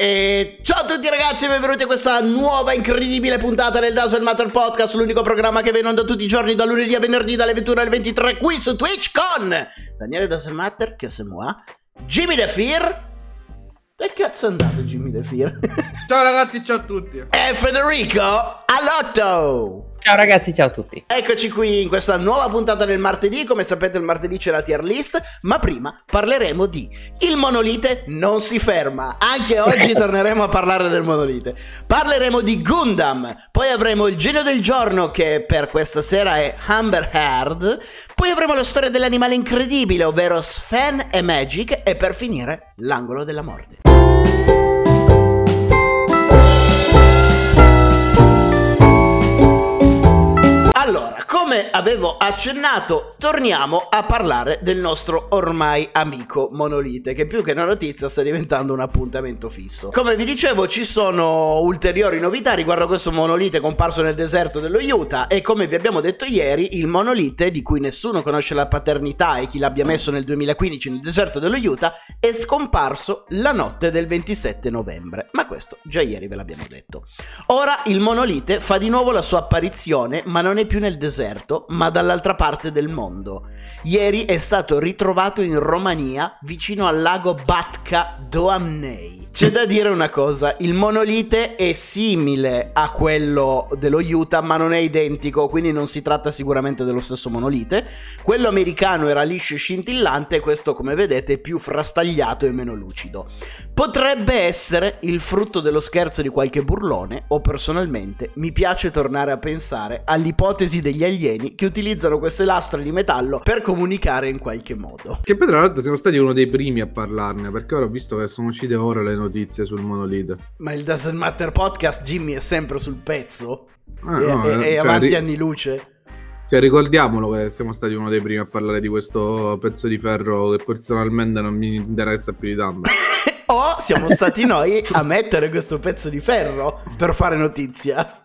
E ciao a tutti ragazzi e benvenuti a questa nuova incredibile puntata del Dazzle Matter Podcast, l'unico programma che viene onda tutti i giorni da lunedì a venerdì dalle 21 alle 23 qui su Twitch con Daniele Dazzle Matter, che se moi, Jimmy The Fear. Che cazzo è andato Jimmy The Fear? Ciao ragazzi, ciao a tutti. e Federico Alotto. Ciao ragazzi, ciao a tutti. Eccoci qui in questa nuova puntata del martedì, come sapete il martedì c'è la tier list, ma prima parleremo di Il monolite non si ferma, anche oggi torneremo a parlare del monolite. Parleremo di Gundam, poi avremo il genio del giorno che per questa sera è Amber Heard, poi avremo la storia dell'animale incredibile, ovvero Sven e Magic e per finire l'angolo della morte. Come avevo accennato, torniamo a parlare del nostro ormai amico Monolite, che più che una notizia sta diventando un appuntamento fisso. Come vi dicevo, ci sono ulteriori novità riguardo a questo Monolite comparso nel deserto dello Utah e come vi abbiamo detto ieri, il Monolite, di cui nessuno conosce la paternità e chi l'abbia messo nel 2015 nel deserto dello Utah, è scomparso la notte del 27 novembre. Ma questo già ieri ve l'abbiamo detto. Ora il Monolite fa di nuovo la sua apparizione, ma non è più nel deserto, ma dall'altra parte del mondo. Ieri è stato ritrovato in Romania, vicino al lago Batka Doamnei. C'è da dire una cosa, il monolite è simile a quello dello Utah, ma non è identico, quindi non si tratta sicuramente dello stesso monolite. Quello americano era liscio e scintillante, questo come vedete è più frastagliato e meno lucido. Potrebbe essere il frutto dello scherzo di qualche burlone, o personalmente mi piace tornare a pensare all'ipotesi degli alieni che utilizzano queste lastre di metallo per comunicare in qualche modo. Che poi tra l'altro siamo stati uno dei primi a parlarne, perché ora ho visto che sono uscite ora le notizie sul monolite. Ma il Doesn't Matter Podcast, Jimmy, è sempre sul pezzo. Ah, e, no, eh, e cioè, avanti ri- anni luce. Cioè, ricordiamolo che siamo stati uno dei primi a parlare di questo pezzo di ferro che personalmente non mi interessa più di tanto. o siamo stati noi a mettere questo pezzo di ferro per fare notizia.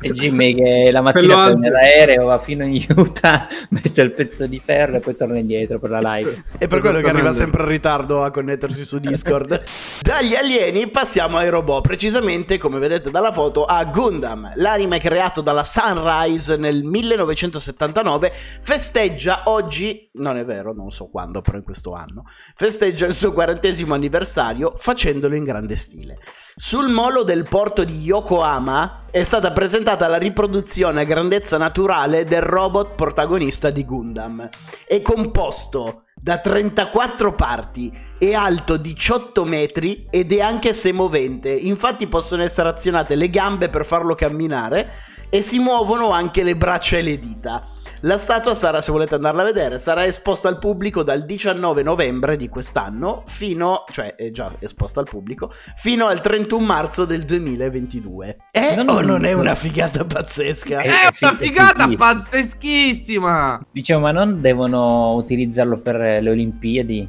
E Jimmy che la mattina prende l'aereo, va fino in Utah, mette il pezzo di ferro e poi torna indietro per la live. È per quello che arriva sempre in ritardo a connettersi su Discord. Dagli alieni passiamo ai robot, precisamente come vedete dalla foto a Gundam. L'anime creato dalla Sunrise nel 1979 festeggia oggi, non è vero, non so quando, però in questo anno, festeggia il suo quarantesimo anniversario facendolo in grande stile. Sul molo del porto di Yokohama è stata presentata la riproduzione a grandezza naturale del robot protagonista di Gundam. È composto da 34 parti, è alto 18 metri ed è anche semovente, infatti possono essere azionate le gambe per farlo camminare e si muovono anche le braccia e le dita. La statua sarà, se volete andarla a vedere, sarà esposta al pubblico dal 19 novembre di quest'anno fino, cioè è già esposta al pubblico, fino al 31 marzo del 2022. Eh Non o non è visto. una figata pazzesca? Eh, È una sì, figata sì. pazzeschissima! Diciamo, ma non devono utilizzarlo per le Olimpiadi?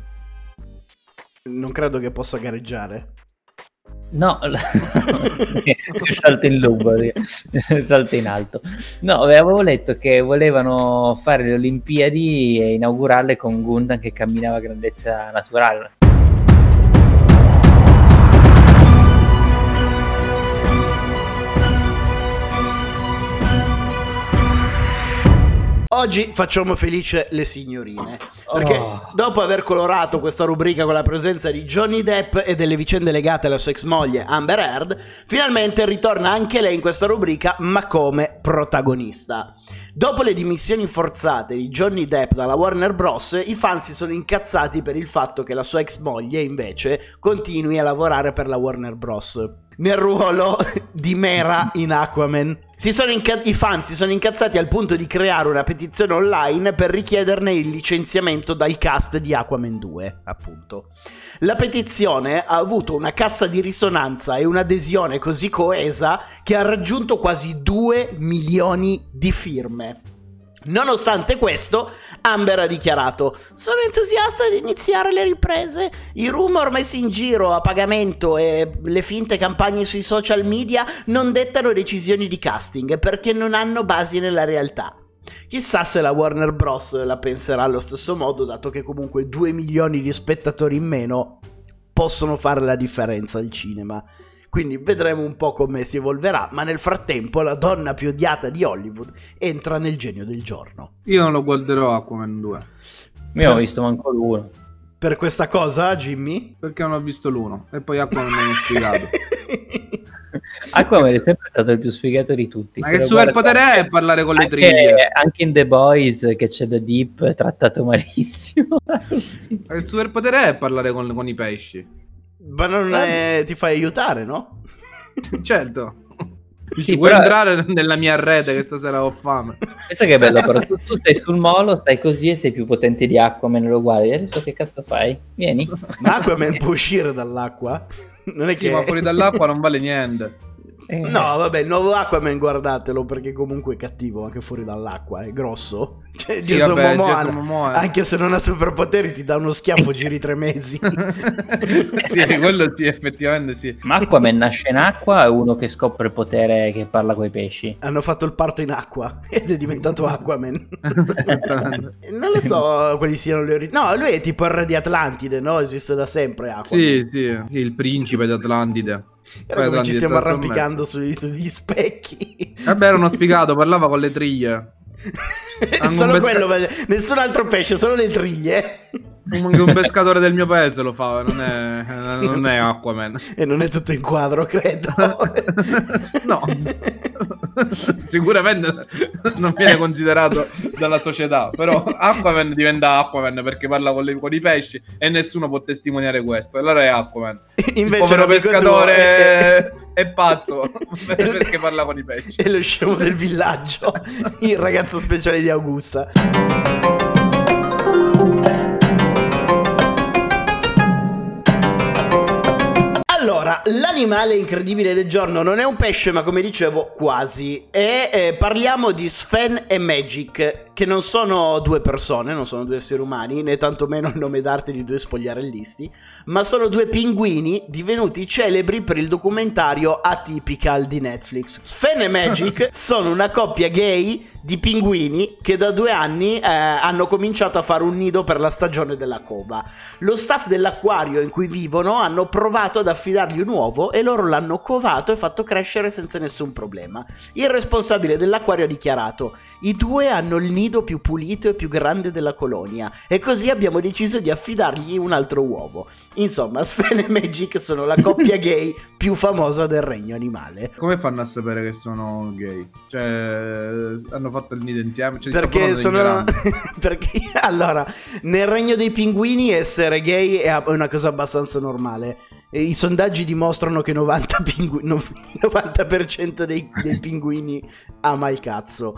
Non credo che possa gareggiare. No, salta in lungo, salta in alto. No, avevo letto che volevano fare le Olimpiadi e inaugurarle con Gundam che camminava a grandezza naturale. Oggi facciamo felice le signorine. Perché Oh. dopo aver colorato questa rubrica con la presenza di Johnny Depp e delle vicende legate alla sua ex moglie Amber Heard, finalmente ritorna anche lei in questa rubrica, ma come protagonista. Dopo le dimissioni forzate di Johnny Depp dalla Warner Bros., i fan si sono incazzati per il fatto che la sua ex moglie, invece, continui a lavorare per la Warner Bros. Nel ruolo di Mera in Aquaman. Inca- I fan si sono incazzati al punto di creare una petizione online per richiederne il licenziamento dal cast di Aquaman 2, appunto. La petizione ha avuto una cassa di risonanza e un'adesione così coesa che ha raggiunto quasi 2 milioni di firme. Nonostante questo, Amber ha dichiarato: Sono entusiasta di iniziare le riprese. I rumor messi in giro a pagamento e le finte campagne sui social media non dettano decisioni di casting perché non hanno basi nella realtà. Chissà se la Warner Bros. la penserà allo stesso modo, dato che comunque 2 milioni di spettatori in meno possono fare la differenza al cinema. Quindi vedremo un po' come si evolverà, ma nel frattempo la donna più odiata di Hollywood entra nel genio del giorno. Io non lo guarderò Aquaman 2. Io ho visto manco l'uno. Per questa cosa, Jimmy? Perché non ho visto l'uno. E poi Aquaman mi ha spiegato. Aquaman è sempre stato il più sfigato di tutti. Ma Se che superpotere guardate- è parlare con le triglie? anche in The Boys che c'è The Deep trattato malissimo. Ma Il superpotere è parlare con, con i pesci. Ma non è- ti fai aiutare, no? certo. Dici, Sì, vuoi però- entrare nella mia rete che stasera ho fame? Questo che è bello, però tu, tu stai sul molo, stai così e sei più potente di Aquaman, lo guardi. Adesso che cazzo fai? Vieni. Ma Aquaman può uscire dall'acqua? Non è Sì, che... ma fuori dall'acqua non vale niente. Eh, No, vabbè, il nuovo Aquaman guardatelo perché comunque è cattivo anche fuori dall'acqua, è grosso. Cioè, Sì, Jason vabbè, Momoa, Jason Momoa. anche se non ha superpoteri ti dà uno schiaffo, giri tre mesi. sì, quello sì, effettivamente sì. Ma Aquaman nasce in acqua è uno che scopre il potere che parla coi pesci. Hanno fatto il parto in acqua ed è diventato Aquaman. Non lo so quali siano le origini. No, lui è tipo il re di Atlantide, no? Esiste da sempre Aquaman. sì, sì, sì, il principe d'Atlantide. Era come ci stiamo arrampicando sugli, sugli specchi. Vabbè, era uno sfigato, parlava con le triglie. Solo quello, nessun altro pesce, solo le triglie. Un pescatore del mio paese lo fa, non è, non è Aquaman. E non è tutto in quadro, credo. No. Sicuramente non viene considerato dalla società, però Aquaman diventa Aquaman perché parla con, le- con i pesci e nessuno può testimoniare questo. Allora è Aquaman. il Invece povero l'amico tuo pescatore è- è, pazzo perché parla con i pesci. è lo scemo del villaggio, il ragazzo speciale di Augusta. Allora, l'animale incredibile del giorno non è un pesce, ma come dicevo, quasi. E eh, parliamo di Sven e Magic, che non sono due persone, non sono due esseri umani, né tantomeno il nome d'arte di due spogliarellisti, ma sono due pinguini divenuti celebri per il documentario Atypical di Netflix. Sven e Magic sono una coppia gay di pinguini che da due anni eh, hanno cominciato a fare un nido per la stagione della cova. Lo staff dell'acquario in cui vivono hanno provato ad affidargli un uovo e loro l'hanno covato e fatto crescere senza nessun problema. Il responsabile dell'acquario ha dichiarato: I due hanno il nido più pulito e più grande della colonia, e così abbiamo deciso di affidargli un altro uovo. Insomma, Sven e Magic sono la coppia gay più famosa del regno animale. Come fanno a sapere che sono gay? Cioè, hanno fatto il nido insieme? Cioè, Perché sono. perché allora, nel regno dei pinguini essere gay è una cosa abbastanza normale. I sondaggi dimostrano che 90 pingu- no- 90% dei, dei pinguini ama il cazzo.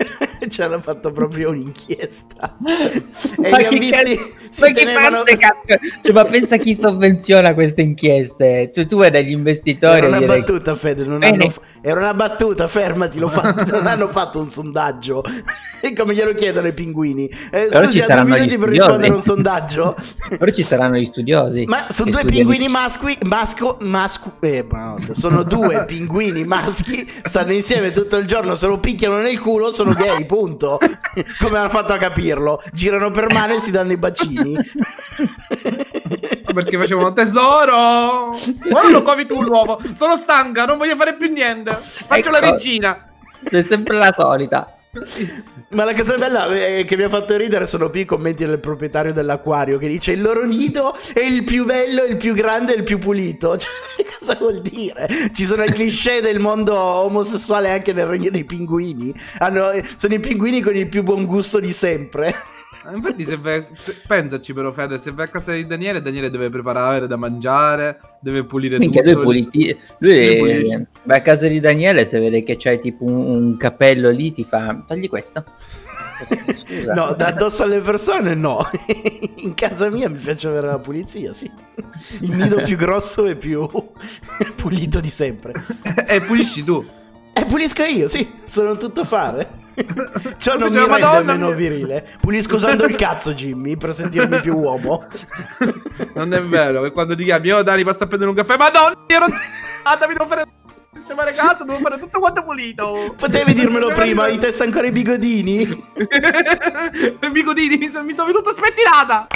Ci hanno fatto proprio un'inchiesta. E Ma chi visti. si ma chi tenevano- fa ste cazzo? Cioè, ma pensa chi sovvenziona queste inchieste? Cioè, tu hai degli investitori Era una dire- battuta, Fede. Non Bene. hanno fa- Era una battuta, fermati. Fatto- non hanno fatto un sondaggio. E come glielo chiedono i pinguini? Eh, Però scusi, due minuti per rispondere a un sondaggio. Però ci saranno gli studiosi. Ma sono due pinguini maschi, masco, masco, eh, sono due pinguini maschi, stanno insieme tutto il giorno, se lo picchiano nel culo, sono gay, punto. Come hanno fatto a capirlo? Girano per mano e si danno i bacini. Perché facevano tesoro! Ora lo covi tu l'uovo! Sono stanca, non voglio fare più niente! Faccio la Ecco. regina! È sempre la solita. Ma la cosa bella eh, che mi ha fatto ridere sono più i commenti del proprietario dell'acquario che dice il loro nido è il più bello, il più grande e il più pulito. Cioè, cosa vuol dire? Ci sono i cliché del mondo omosessuale anche nel regno dei pinguini. Hanno- sono i pinguini con il più buon gusto di sempre. Eh, Infatti, se vai, se- pensaci però, Fede, se vai a casa di Daniele, Daniele deve preparare da mangiare, deve pulire Minchia, tutto. lui, puliti- lui Lui va a casa di Daniele se vede che c'hai tipo un, un cappello lì ti fa togli questo Scusa. No, da addosso alle persone no. In casa mia mi piace avere la pulizia, sì. Il nido più grosso e più pulito di sempre. e pulisci tu. E pulisco io, sì, sono tutto fare. Ciò non mi Faceva, rende "Madonna meno mia". virile. Pulisco usando il cazzo, Jimmy, per sentirmi più uomo. Non è vero, che quando ti chiami, oh Dani, passa a prendere un caffè, madonna, ero... Ah, mi devo fare... Sistemare cazzo, devo fare tutto quanto pulito. Potevi dirmelo prima, in testa ancora i bigodini? Bigodini, mi sono mi sono venuto spettinata.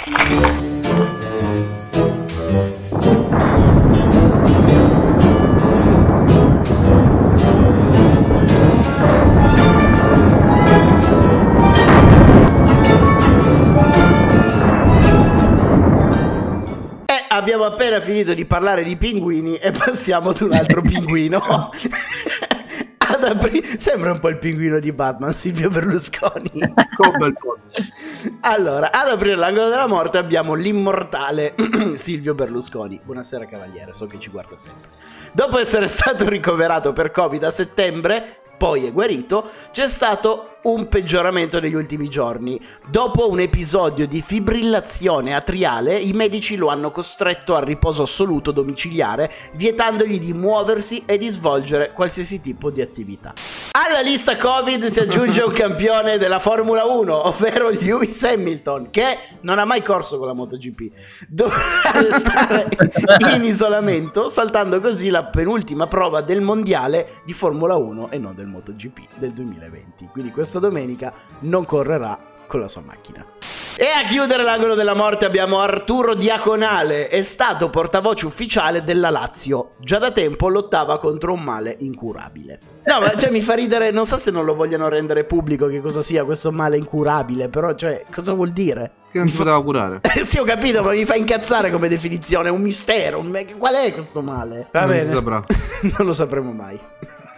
Abbiamo appena finito di parlare di pinguini e passiamo ad un altro pinguino. Ad apri- Sembra un po' il pinguino di Batman, Silvio Berlusconi. Po'. Allora, ad aprire l'angolo della morte abbiamo l'immortale Silvio Berlusconi. Buonasera cavaliere, so che ci guarda sempre. Dopo essere stato ricoverato per Covid a settembre, poi è guarito, c'è stato un peggioramento negli ultimi giorni. Dopo un episodio di fibrillazione atriale, i medici lo hanno costretto al riposo assoluto domiciliare, vietandogli di muoversi e di svolgere qualsiasi tipo di attività. Alla lista Covid si aggiunge un campione della Formula 1, ovvero Lewis Hamilton, che non ha mai corso con la MotoGP. Dovrà restare in isolamento, saltando così la penultima prova del mondiale di Formula 1 e non del MotoGP del 2020. Quindi questa domenica non correrà con la sua macchina. E a chiudere l'angolo della morte abbiamo Arturo Diaconale, è stato portavoce ufficiale della Lazio. Già da tempo lottava contro un male incurabile. No, ma cioè mi fa ridere, non so se non lo vogliono rendere pubblico che cosa sia questo male incurabile, però cioè cosa vuol dire? Che non si poteva curare. sì, ho capito, ma mi fa incazzare come definizione, è un mistero. un Qual è questo male? Va bene. non lo sapremo mai.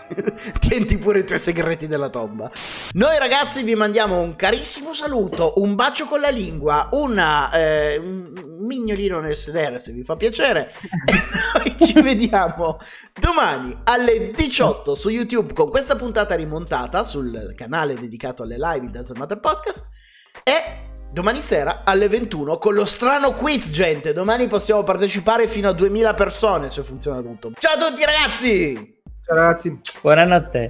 Tienti pure i tuoi segreti della tomba. Noi ragazzi vi mandiamo un carissimo saluto, un bacio con la lingua, una, eh, un mignolino nel sedere se vi fa piacere. E noi ci vediamo domani alle 18 su YouTube con questa puntata rimontata sul canale dedicato alle live di Doesn't Matter Podcast e domani sera alle 21 con lo strano quiz gente. Domani possiamo partecipare fino a 2000 persone se funziona tutto. Ciao a tutti ragazzi! Ciao ragazzi. Buonanotte.